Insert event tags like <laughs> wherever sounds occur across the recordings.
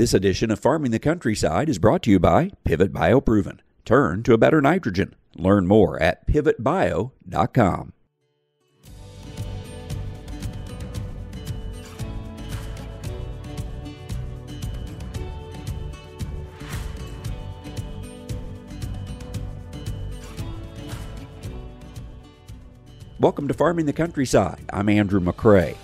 This edition of Farming the Countryside is brought to you by Pivot BioProven. Turn to a better nitrogen. Learn more at pivotbio.com. Welcome to Farming the Countryside. I'm Andrew McCrea.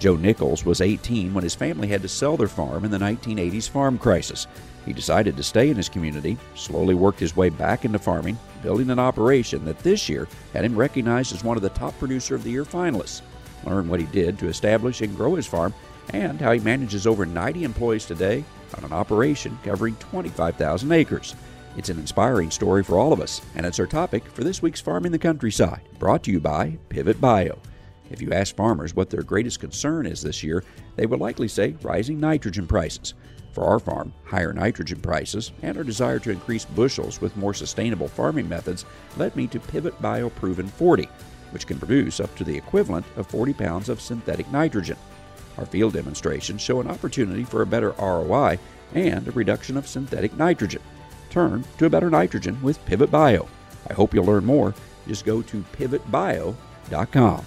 Joe Nichols was 18 when his family had to sell their farm in the 1980s farm crisis. He decided to stay in his community, slowly worked his way back into farming, building an operation that this year had him recognized as one of the top producer of the year finalists. Learn what he did to establish and grow his farm and how he manages over 90 employees today on an operation covering 25,000 acres. It's an inspiring story for all of us, and it's our topic for this week's Farming the Countryside, brought to you by Pivot Bio. If you ask farmers what their greatest concern is this year, they would likely say rising nitrogen prices. For our farm, higher nitrogen prices and our desire to increase bushels with more sustainable farming methods led me to Pivot Bio Proven 40, which can produce up to the equivalent of 40 pounds of synthetic nitrogen. Our field demonstrations show an opportunity for a better ROI and a reduction of synthetic nitrogen. Turn to a better nitrogen with Pivot Bio. I hope you'll learn more. Just go to pivotbio.com.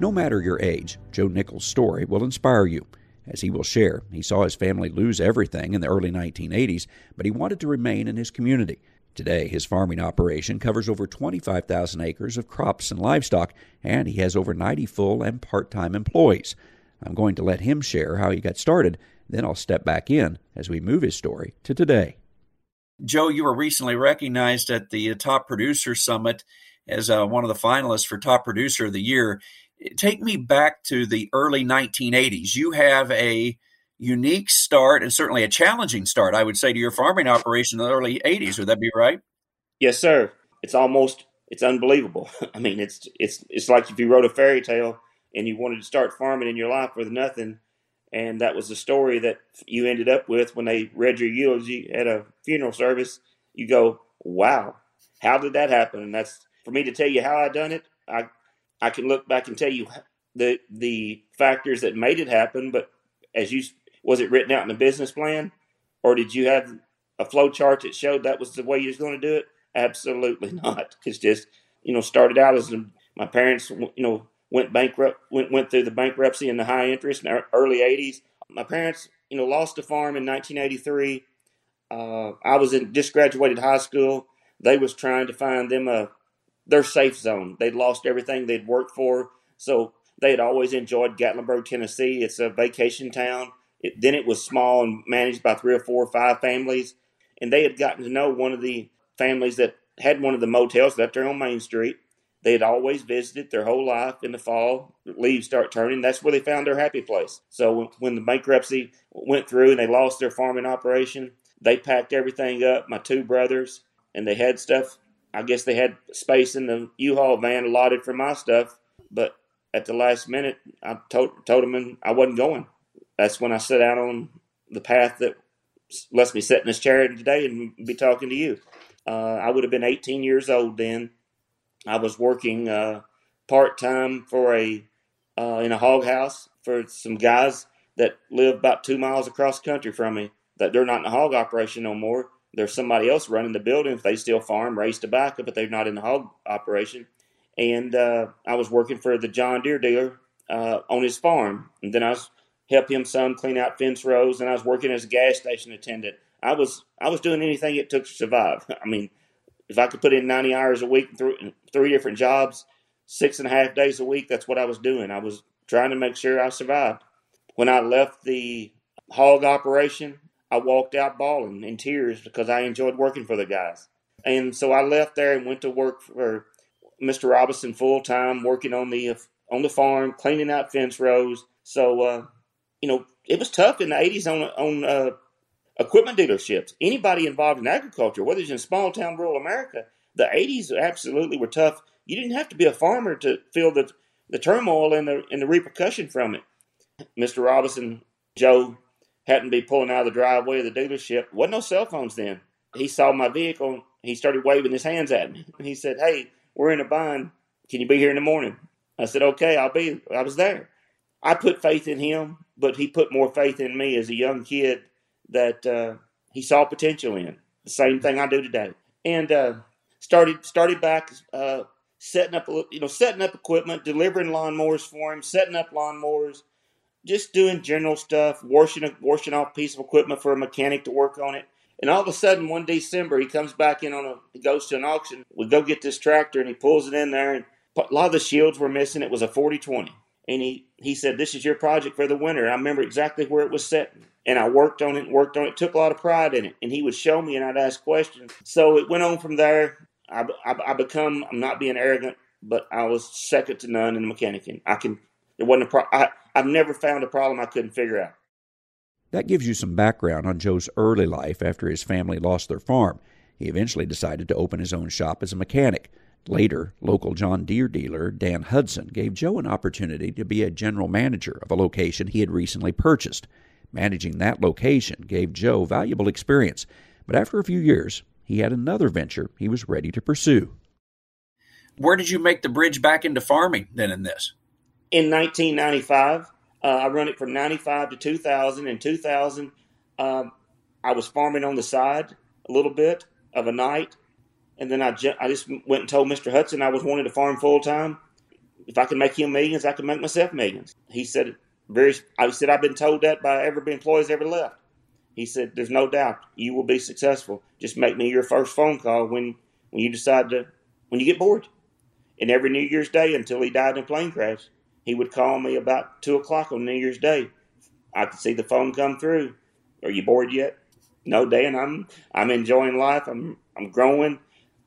No matter your age, Joe Nichols' story will inspire you. As he will share, he saw his family lose everything in the early 1980s, but he wanted to remain in his community. Today, his farming operation covers over 25,000 acres of crops and livestock, and he has over 90 full and part time employees. I'm going to let him share how he got started, then I'll step back in as we move his story to today. Joe, you were recently recognized at the Top Producer Summit as uh, one of the finalists for Top Producer of the Year take me back to the early 1980s. You have a unique start and certainly a challenging start, I would say, to your farming operation in the early 80s. Would that be right? Yes, sir. It's almost it's unbelievable. <laughs> I mean, it's it's it's like if you wrote a fairy tale and you wanted to start farming in your life with nothing, and that was the story that you ended up with when they read your eulogy at a funeral service. You go, "Wow, how did that happen?" And that's for me to tell you how I done it. I I can look back and tell you the the factors that made it happen, but as you was it written out in the business plan, or did you have a flow chart that showed that was the way you was going to do it? Absolutely <laughs> not. It's just you know started out as my parents you know went bankrupt went went through the bankruptcy and the high interest in the early '80s. My parents you know lost a farm in 1983. Uh, I was in just graduated high school. They was trying to find them a their safe zone. They'd lost everything they'd worked for, so they had always enjoyed Gatlinburg, Tennessee. It's a vacation town. It, then it was small and managed by three or four or five families, and they had gotten to know one of the families that had one of the motels that there on Main Street. They had always visited their whole life. In the fall, leaves start turning. That's where they found their happy place. So when the bankruptcy went through and they lost their farming operation, they packed everything up. My two brothers and they had stuff I guess they had space in the U-Haul van allotted for my stuff, but at the last minute, I told told them I wasn't going. That's when I set out on the path that lets me sit in this chair today and be talking to you. Uh, I would have been 18 years old then. I was working uh, part time for a uh, in a hog house for some guys that live about two miles across country from me. That they're not in the hog operation no more there's somebody else running the building if they still farm, raise tobacco, but they're not in the hog operation. And uh, I was working for the John Deere dealer uh, on his farm, and then I was help him some clean out fence rows, and I was working as a gas station attendant. I was I was doing anything it took to survive. <laughs> I mean, if I could put in 90 hours a week through three different jobs, six and a half days a week, that's what I was doing. I was trying to make sure I survived. When I left the hog operation, I walked out bawling in tears because I enjoyed working for the guys. And so I left there and went to work for Mr. Robinson full time, working on the on the farm, cleaning out fence rows. So uh, you know, it was tough in the '80s on on uh, equipment dealerships. Anybody involved in agriculture, whether it's in small town rural America, the '80s absolutely were tough. You didn't have to be a farmer to feel the the turmoil and the and the repercussion from it. Mr. Robinson, Joe happened to be pulling out of the driveway of the dealership. Wasn't no cell phones then. He saw my vehicle. He started waving his hands at me. And he said, "Hey, we're in a bind. Can you be here in the morning?" I said, "Okay, I'll be." I was there. I put faith in him, but he put more faith in me as a young kid that uh, he saw potential in. The same thing I do today, and uh, started started back uh, setting up you know setting up equipment, delivering lawnmowers for him, setting up lawnmowers, just doing general stuff, washing washing off piece of equipment for a mechanic to work on it. And all of a sudden, one December, he comes back in on a, he goes to an auction. We go get this tractor, and he pulls it in there, and a lot of the shields were missing. It was a 4020. And he, he said, This is your project for the winter. I remember exactly where it was set. And I worked on it and worked on it, took a lot of pride in it. And he would show me, and I'd ask questions. So it went on from there. I, I, I become, I'm not being arrogant, but I was second to none in the mechanicing. I can, it wasn't a pro, I, I've never found a problem I couldn't figure out. That gives you some background on Joe's early life after his family lost their farm. He eventually decided to open his own shop as a mechanic. Later, local John Deere dealer Dan Hutson gave Joe an opportunity to be a general manager of a location he had recently purchased. Managing that location gave Joe valuable experience, but after a few years, he had another venture he was ready to pursue. Where did you make the bridge back into farming then in this? In 1995, uh, I run it from 95 to 2000. In 2000, um, I was farming on the side a little bit of a night. And then I, ju- I just went and told Mr. Hutson I was wanting to farm full time. If I could make him millions, I could make myself millions. He said, very, I said, I've been told that by every employees ever left. He said, there's no doubt you will be successful. Just make me your first phone call when, when you decide to, when you get bored. And every New Year's Day until he died in a plane crash, he would call me about two o'clock on New Year's Day. I could see the phone come through. Are you bored yet? No, Dan. I'm I'm enjoying life. I'm I'm growing.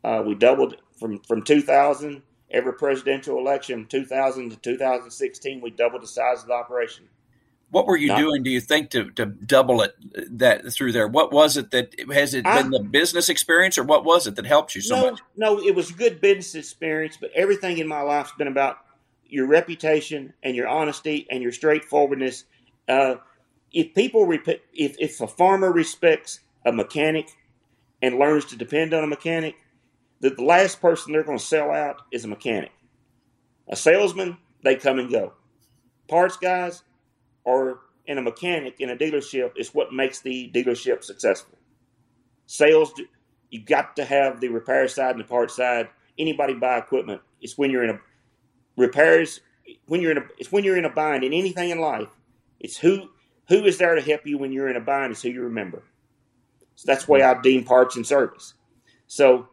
Uh, we doubled from from 2000 every presidential election 2000 to 2016. We doubled the size of the operation. What were you Not, doing? Do you think to, to double it that through there? What was it that has it I, been the business experience, or what was it that helped you so no, much? No, it was good business experience, but everything in my life's been about your reputation and your honesty and your straightforwardness. Uh, if people, rep- if, if a farmer respects a mechanic and learns to depend on a mechanic, the, the last person they're going to sell out is a mechanic. A salesman, they come and go. Parts guys or in a mechanic in a dealership is what makes the dealership successful. Sales, you got to have the repair side and the parts side. Anybody buy equipment, it's when you're in a repairs when you're in a it's when you're in a bind in anything in life. It's who who is there to help you when you're in a bind is who you remember. So that's why I deem parts and service. So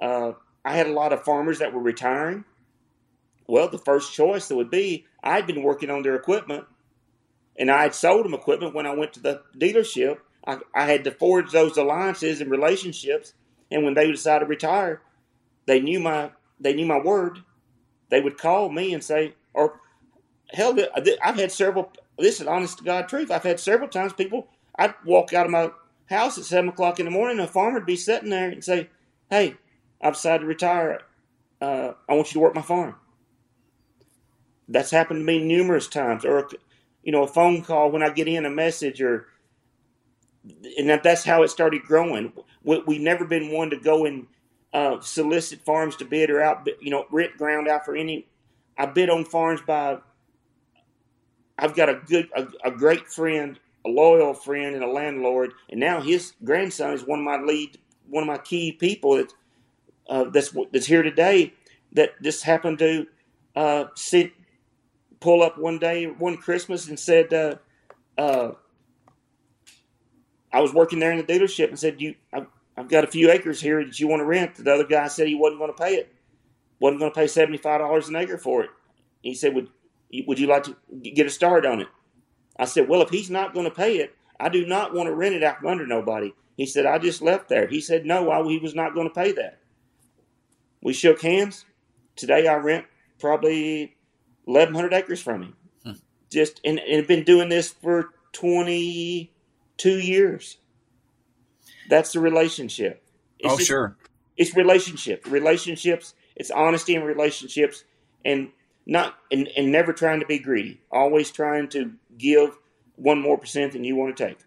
uh, I had a lot of farmers that were retiring. Well, the first choice that would be I'd been working on their equipment, and I had sold them equipment when I went to the dealership. I, I had to forge those alliances and relationships, and when they decided to retire, they knew my they knew my word, they would call me and say, or hell, I've had several. This is honest to God truth. I've had several times people. I'd walk out of my house at seven o'clock in the morning, and a farmer would be sitting there and say, "Hey, I've decided to retire. Uh, I want you to work my farm." That's happened to me numerous times, or you know, a phone call when I get in a message, or and that, that's how it started growing. We, we've never been one to go and uh, solicit farms to bid or out, you know, rent ground out for any. I bid on farms by. I've got a good, a, a great friend, a loyal friend, and a landlord, and now his grandson is one of my lead, one of my key people that uh, that's that's here today. That just happened to uh, sit, pull up one day, one Christmas, and said, uh, uh "I was working there in the dealership and said, you, I, I've got a few acres here that you want to rent. The other guy said he wasn't going to pay it, wasn't going to pay seventy five dollars an acre for it. He said, "Would would you like to get a start on it?" I said, "Well, if he's not going to pay it, I do not want to rent it out from under nobody." He said, "I just left there." He said, "No, I, he was not going to pay that." We shook hands. Today, I rent probably eleven hundred acres from him. Hmm. Just and, and been doing this for twenty two years. That's the relationship. It's oh, just, sure. It's relationship. Relationships. It's honesty in relationships, and not and, and never trying to be greedy. Always trying to give one more percent than you want to take.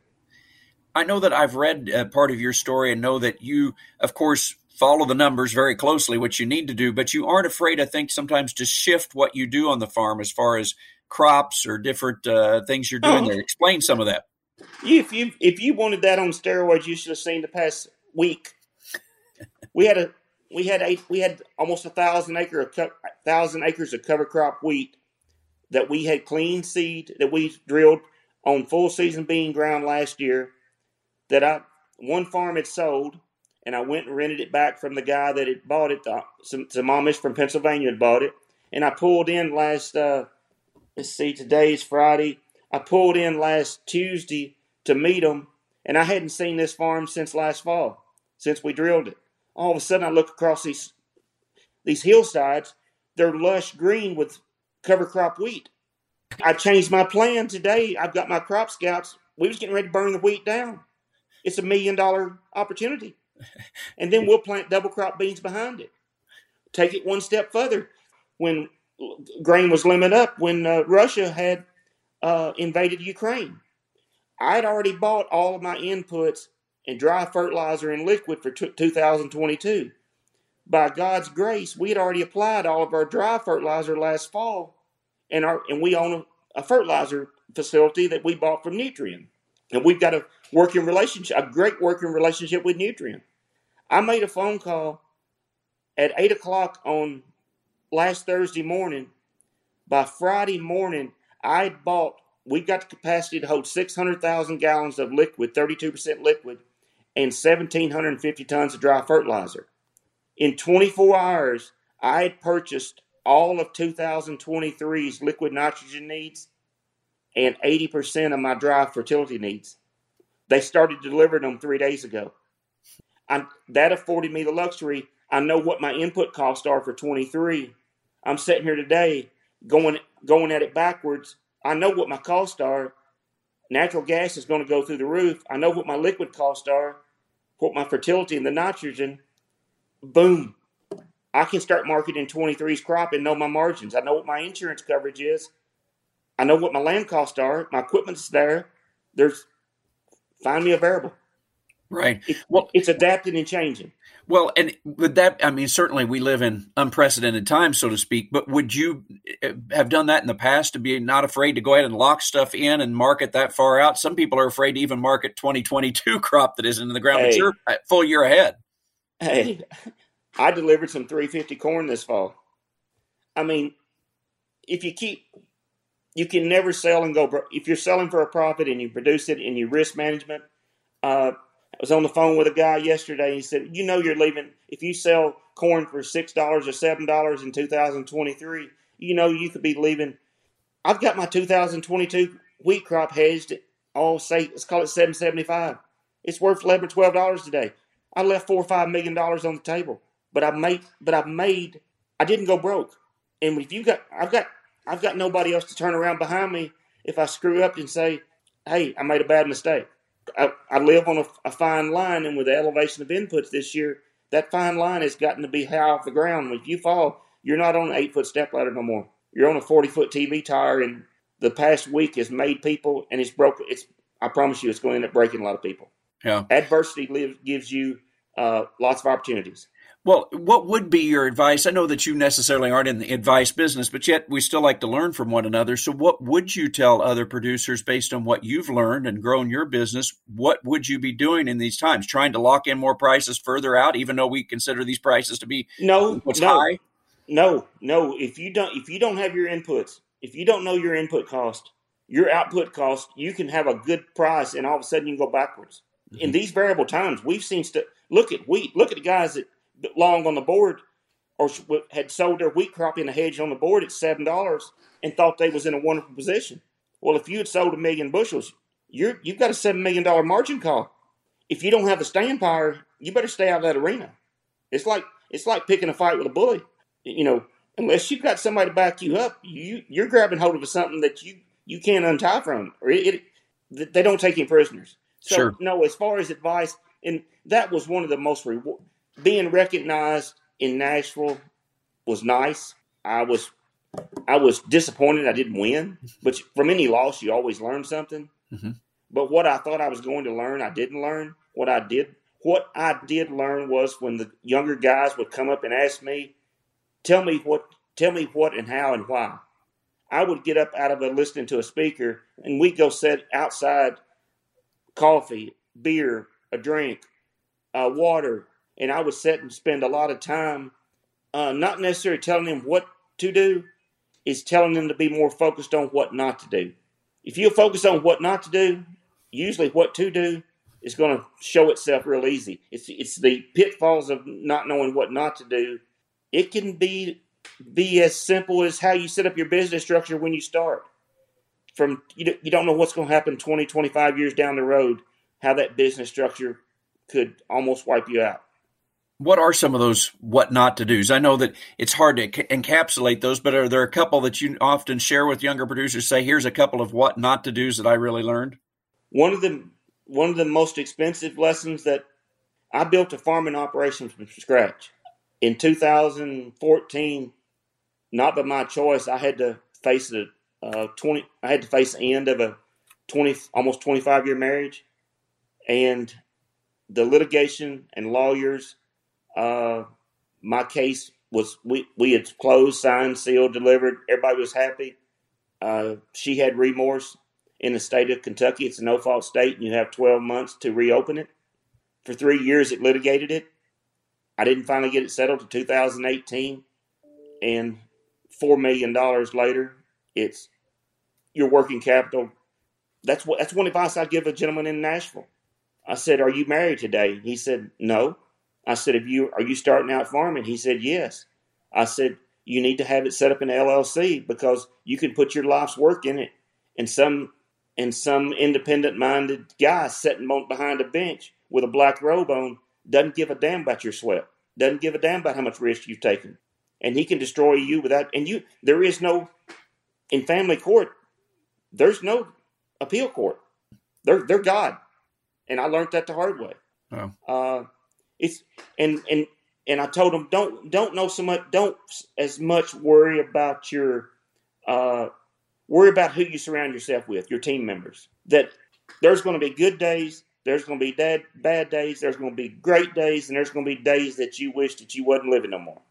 I know that I've read uh, part of your story and know that you, of course, follow the numbers very closely, which you need to do, but you aren't afraid, I think, sometimes to shift what you do on the farm as far as crops or different uh, things you're doing oh. there. Explain some of that. If you if you wanted that on steroids, you should have seen the past week. We had a we had eight we had almost a thousand acre of thousand acres of cover crop wheat that we had clean seed that we drilled on full season bean ground last year. That I one farm had sold, and I went and rented it back from the guy that had bought it. The, some some Amish from Pennsylvania had bought it, and I pulled in last. Uh, let's see, today's Friday. I pulled in last Tuesday to meet them, and I hadn't seen this farm since last fall, since we drilled it. All of a sudden, I look across these these hillsides. They're lush green with cover crop wheat. I changed my plan today. I've got my crop scouts. We was getting ready to burn the wheat down. It's a million dollar opportunity. And then we'll plant double crop beans behind it. Take it one step further. When grain was limited up, when uh, Russia had uh, invaded Ukraine, I had already bought all of my inputs and dry fertilizer and liquid for t- 2022. By God's grace, we had already applied all of our dry fertilizer last fall, and our and we own a, a fertilizer facility that we bought from Nutrien, and we've got a working relationship, a great working relationship with Nutrien. I made a phone call at eight o'clock on last Thursday morning. By Friday morning, I bought. We've got the capacity to hold 600,000 gallons of liquid, 32% liquid, and 1,750 tons of dry fertilizer. In 24 hours, I had purchased all of 2023's liquid nitrogen needs and 80% of my dry fertility needs. They started delivering them three days ago. I, that afforded me the luxury. I know what my input costs are for 23. I'm sitting here today going going at it backwards. I know what my costs are. Natural gas is going to go through the roof. I know what my liquid costs are, what my fertility and the nitrogen. Boom. I can start marketing 23's crop and know my margins. I know what my insurance coverage is. I know what my land costs are. My equipment's there. There's find me a variable. Right. It, well, it's adapting and changing. Well, and with that, I mean, certainly we live in unprecedented times, so to speak. But would you eh, have done that in the past to be not afraid to go ahead and lock stuff in and market that far out? Some people are afraid to even market 2022 <laughs> crop that isn't in the ground, hey, but you're full year ahead. Hey, I delivered some 350 corn this fall. I mean, if you keep, you can never sell and go. If you're selling for a profit and you produce it and you risk management, uh, I was on the phone with a guy yesterday. And he said, "You know, you're leaving if you sell corn for six dollars or seven dollars in 2023. You know, you could be leaving. I've got my 2022 wheat crop hedged. Oh, say let's call it 775. It's worth 11 or 12 dollars today. I left four or five million dollars on the table, but I made, but I made, I didn't go broke. And if you got, I've got, I've got nobody else to turn around behind me if I screw up and say, "Hey, I made a bad mistake." I, I live on a, a, fine line, and with the elevation of inputs this year, that fine line has gotten to be high off the ground. If you fall, you're not on an eight foot step ladder no more. You're on a 40 foot TV tire, and the past week has made people, and it's broken. It's I promise you, it's going to end up breaking a lot of people. Yeah, adversity lives, gives you uh, lots of opportunities. Well, what would be your advice? I know that you necessarily aren't in the advice business, but yet we still like to learn from one another. So, what would you tell other producers based on what you've learned and grown your business? What would you be doing in these times? Trying to lock in more prices further out, even though we consider these prices to be no, what's no, high? No, no. If you don't, if you don't have your inputs, if you don't know your input cost, your output cost, you can have a good price, and all of a sudden you go backwards. Mm-hmm. In these variable times, we've seen stuff. Look at wheat. Look at the guys that long on the board or had sold their wheat crop in a hedge on the board at seven dollars and thought they was in a wonderful position. Well, if you had sold a million bushels, you're you've got a seven million dollar margin call. If you don't have the staying power, you better stay out of that arena. It's like it's like picking a fight with a bully. You know, unless you've got somebody to back you up, you you're grabbing hold of something that you you can't untie from, or it, it they don't take you prisoners. So sure. no, as far as advice, and that was one of the most reward being recognized in Nashville was nice. I was I was disappointed I didn't win, but from any loss you always learn something. Mm-hmm. But what I thought I was going to learn, I didn't learn. What I did, what I did learn was when the younger guys would come up and ask me, "Tell me what, tell me what and how and why." I would get up out of a listening to a speaker, and we'd go sit outside, coffee, beer, a drink, uh, water, and I would sit and spend a lot of time, uh, not necessarily telling them what to do, is telling them to be more focused on what not to do. If you focus on what not to do, usually what to do is going to show itself real easy. It's it's the pitfalls of not knowing what not to do. It can be be as simple as how you set up your business structure when you start. From you, you don't know what's going to happen 20, 25 years down the road, how that business structure could almost wipe you out. What are some of those what not to do's? I know that it's hard to encapsulate those, but are there a couple that you often share with younger producers? Say, here's a couple of what not to do's that I really learned. One of the one of the most expensive lessons that I built a farming operation from scratch in 2014. Not by my choice, I had to face the uh, 20. I had to face the end of a 20, almost 25 year marriage, and the litigation and lawyers uh, my case was we, we had closed, signed, sealed, delivered. Everybody was happy. Uh, she had remorse in the state of Kentucky. It's a no fault state, and you have 12 months to reopen it. For three years, it litigated it. I didn't finally get it settled to 2018, and four million dollars later, it's your working capital. That's what that's one advice I give a gentleman in Nashville. I said, "Are you married today?" He said, "No." I said, "Have you are you starting out farming?" He said, "Yes." I said, "You need to have it set up in LLC because you can put your life's work in it." And some and some independent minded guy sitting behind a bench with a black robe on doesn't give a damn about your sweat, doesn't give a damn about how much risk you've taken, and he can destroy you without. And you, there is no in family court. There's no appeal court. They're they're God, and I learned that the hard way. Oh. Uh, it's and and and I told them don't don't know so much don't as much worry about your uh, worry about who you surround yourself with, your team members. That there's going to be good days, there's going to be bad bad days, there's going to be great days, and there's going to be days that you wish that you wasn't living no more.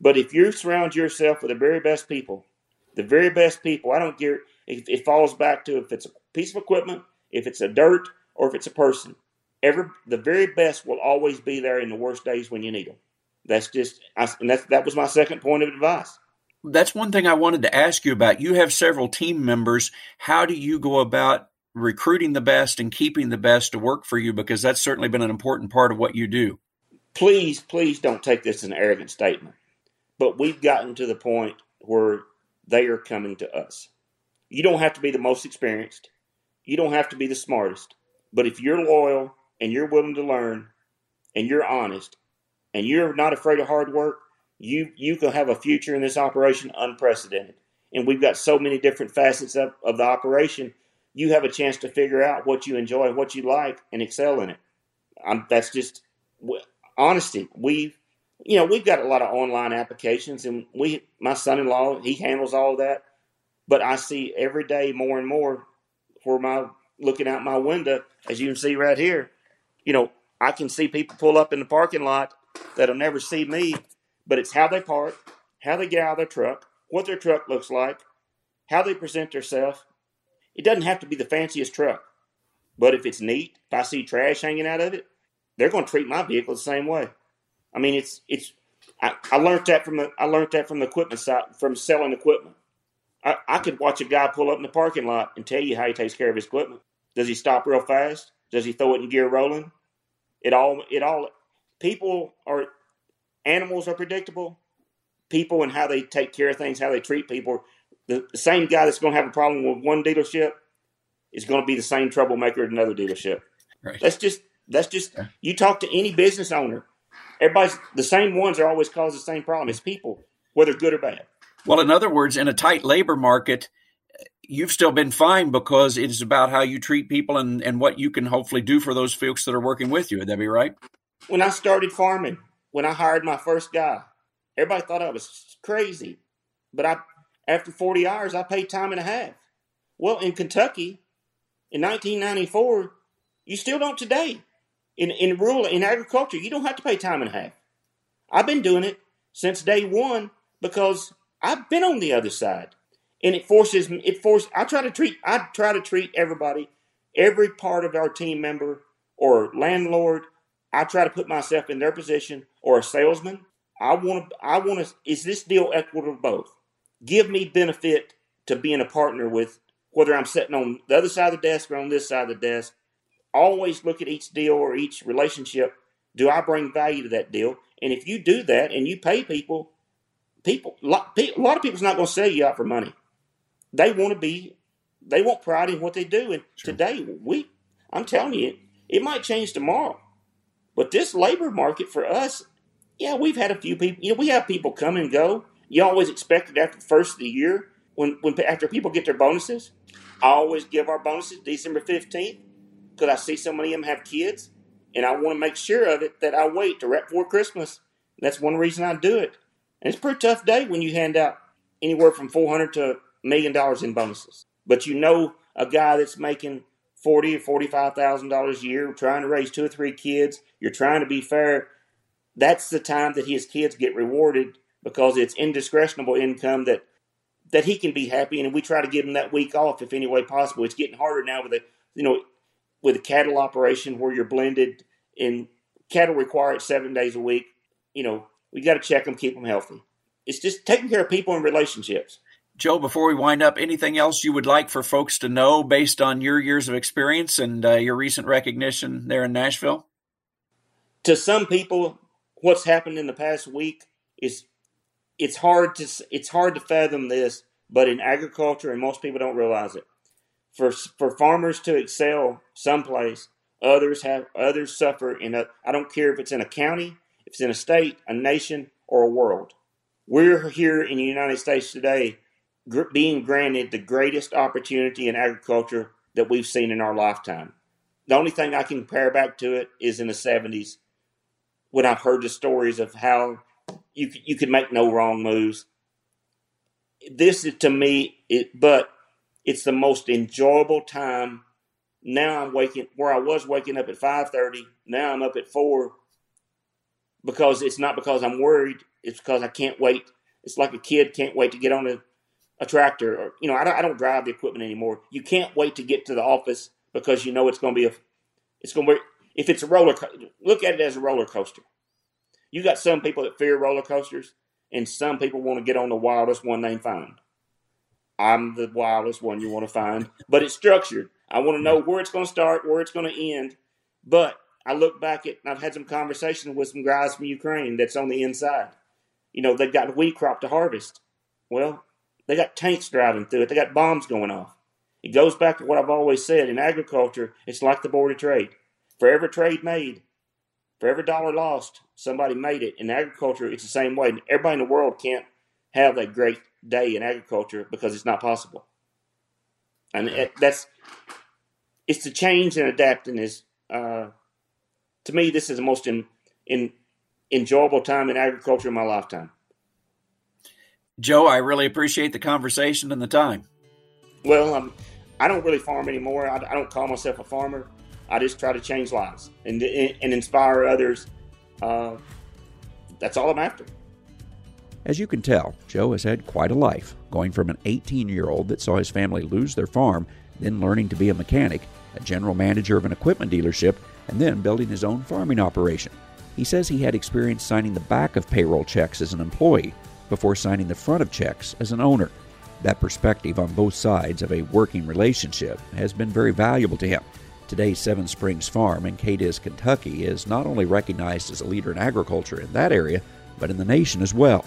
But if you surround yourself with the very best people, the very best people, I don't care if it falls back to if it's a piece of equipment, if it's a dirt, or if it's a person every the very best will always be there in the worst days when you need them. That's just, I, and that's, that was my second point of advice. That's one thing I wanted to ask you about. You have several team members. How do you go about recruiting the best and keeping the best to work for you? Because that's certainly been an important part of what you do. Please, please don't take this as an arrogant statement, but we've gotten to the point where they are coming to us. You don't have to be the most experienced. You don't have to be the smartest. But if you're loyal and you're willing to learn and you're honest and you're not afraid of hard work, you you can have a future in this operation unprecedented. And we've got so many different facets of, of the operation. You have a chance to figure out what you enjoy, what you like, and excel in it. I'm, that's just honesty. We've you know we've got a lot of online applications, and we my son-in-law he handles all that. But I see every day more and more for my looking out my window, as you can see right here, you know, I can see people pull up in the parking lot that'll never see me, but it's how they park, how they get out of their truck, what their truck looks like, how they present themselves. It doesn't have to be the fanciest truck, but if it's neat, if I see trash hanging out of it, they're going to treat my vehicle the same way. I mean, it's it's. I, I learned that from the I learned that from the equipment side from selling equipment. I, I could watch a guy pull up in the parking lot and tell you how he takes care of his equipment. Does he stop real fast? Does he throw it in gear rolling? It all it all people are animals are predictable. People and how they take care of things, how they treat people. The, the same guy that's going to have a problem with one dealership is going to be the same troublemaker at another dealership. Right. That's just that's just yeah. you talk to any business owner. Everybody's the same ones are always cause the same problem. It's people, whether good or bad. Well, in other words, in a tight labor market, you've still been fine because it is about how you treat people and, and what you can hopefully do for those folks that are working with you. Would that be right? When I started farming, when I hired my first guy, everybody thought I was crazy. But I, after 40 hours, I paid time and a half. Well, in Kentucky, in 1994, you still don't today. In, in rural, in agriculture, you don't have to pay time and a half. I've been doing it since day one because I've been on the other side. And it forces it forces, I try to treat, I try to treat everybody, every part of our team member or landlord, I try to put myself in their position or a salesman. I want to, I want to, is this deal equitable to both? Give me benefit to being a partner with whether I'm sitting on the other side of the desk or on this side of the desk. Always look at each deal or each relationship. Do I bring value to that deal? And if you do that and you pay people, people, a lot of people's not going to sell you out for money. They want to be, they want pride in what they do. And sure. today, we, I'm telling you, it might change tomorrow. But this labor market for us, yeah, we've had a few people. You know, we have people come and go. You always expect it after the first of the year when, when after people get their bonuses. I always give our bonuses December fifteenth because I see so many of them have kids, and I want to make sure of it that I wait to right before Christmas. That's one reason I do it. And it's a pretty tough day when you hand out anywhere from four hundred to million dollars in bonuses. But you know a guy that's making forty or forty five thousand dollars a year, trying to raise two or three kids. You're trying to be fair. That's the time that his kids get rewarded because it's indiscretionable income that that he can be happy, and we try to give him that week off if any way possible. It's getting harder now with a you know with a cattle operation where you're blended and cattle require it seven days a week. You know we got to check them, keep them healthy. It's just taking care of people and relationships. Joe, before we wind up, anything else you would like for folks to know based on your years of experience and uh, your recent recognition there in Nashville? To some people, what's happened in the past week is it's hard to it's hard to fathom this, but in agriculture, and most people don't realize it, for for farmers to excel someplace, others have others suffer in a. I don't care if it's in a county, if it's in a state, a nation, or a world. We're here in the United States today, gr- being granted the greatest opportunity in agriculture that we've seen in our lifetime. The only thing I can compare back to it is in the 70s when I've heard the stories of how you you could make no wrong moves. This is to me, it, but it's the most enjoyable time. Now I'm waking where I was waking up at five thirty. Now I'm up at four because it's not because I'm worried. It's because I can't wait. It's like a kid can't wait to get on a, a tractor or you know I don't, I don't drive the equipment anymore. You can't wait to get to the office because you know it's going to be a it's going to be if it's a roller look at it as a roller coaster. You got some people that fear roller coasters, and some people want to get on the wildest one they find. I'm the wildest one you want to find, but it's structured. I want to know where it's going to start, where it's going to end. But I look back at, I've had some conversations with some guys from Ukraine that's on the inside. You know, they've got wheat crop to harvest. Well, they got tanks driving through it, they got bombs going off. It goes back to what I've always said in agriculture, it's like the board of trade. For every trade made, for every dollar lost, somebody made it. In agriculture, it's the same way. Everybody in the world can't have a great day in agriculture because it's not possible. And it, that's it's the change and adapting is uh, to me this is the most in, in enjoyable time in agriculture in my lifetime. Joe, I really appreciate the conversation and the time. Well, I'm, I don't really farm anymore. I, I don't call myself a farmer. I just try to change lives and and inspire others. Uh, that's all I'm after. As you can tell, Joe has had quite a life, going from an 18 year old that saw his family lose their farm, then learning to be a mechanic, a general manager of an equipment dealership, and then building his own farming operation. He says he had experience signing the back of payroll checks as an employee before signing the front of checks as an owner. That perspective on both sides of a working relationship has been very valuable to him. Today, Seven Springs Farm in Cadiz, Kentucky is not only recognized as a leader in agriculture in that area, but in the nation as well.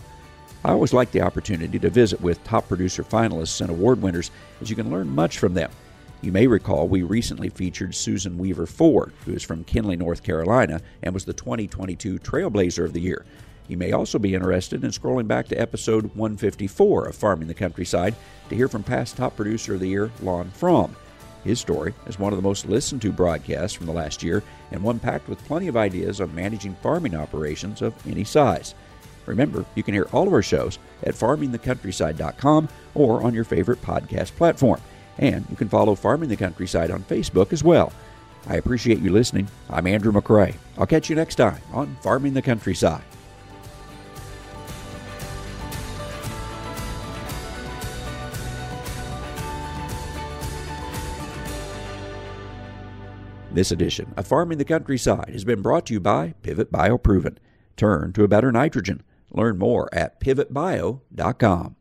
I always like the opportunity to visit with top producer finalists and award winners as you can learn much from them. You may recall we recently featured Susan Weaver Ford, who is from Kinley, North Carolina, and was the 2022 Trailblazer of the Year. You may also be interested in scrolling back to episode 154 of Farming the Countryside to hear from past top producer of the year, Lon Frahm. His story is one of the most listened to broadcasts from the last year and one packed with plenty of ideas on managing farming operations of any size. Remember, you can hear all of our shows at farmingthecountryside.com or on your favorite podcast platform. And you can follow Farming the Countryside on Facebook as well. I appreciate you listening. I'm Andrew McCrea. I'll catch you next time on Farming the Countryside. This edition of Farming the Countryside has been brought to you by Pivot BioProven. Turn to a better nitrogen. Learn more at pivotbio.com.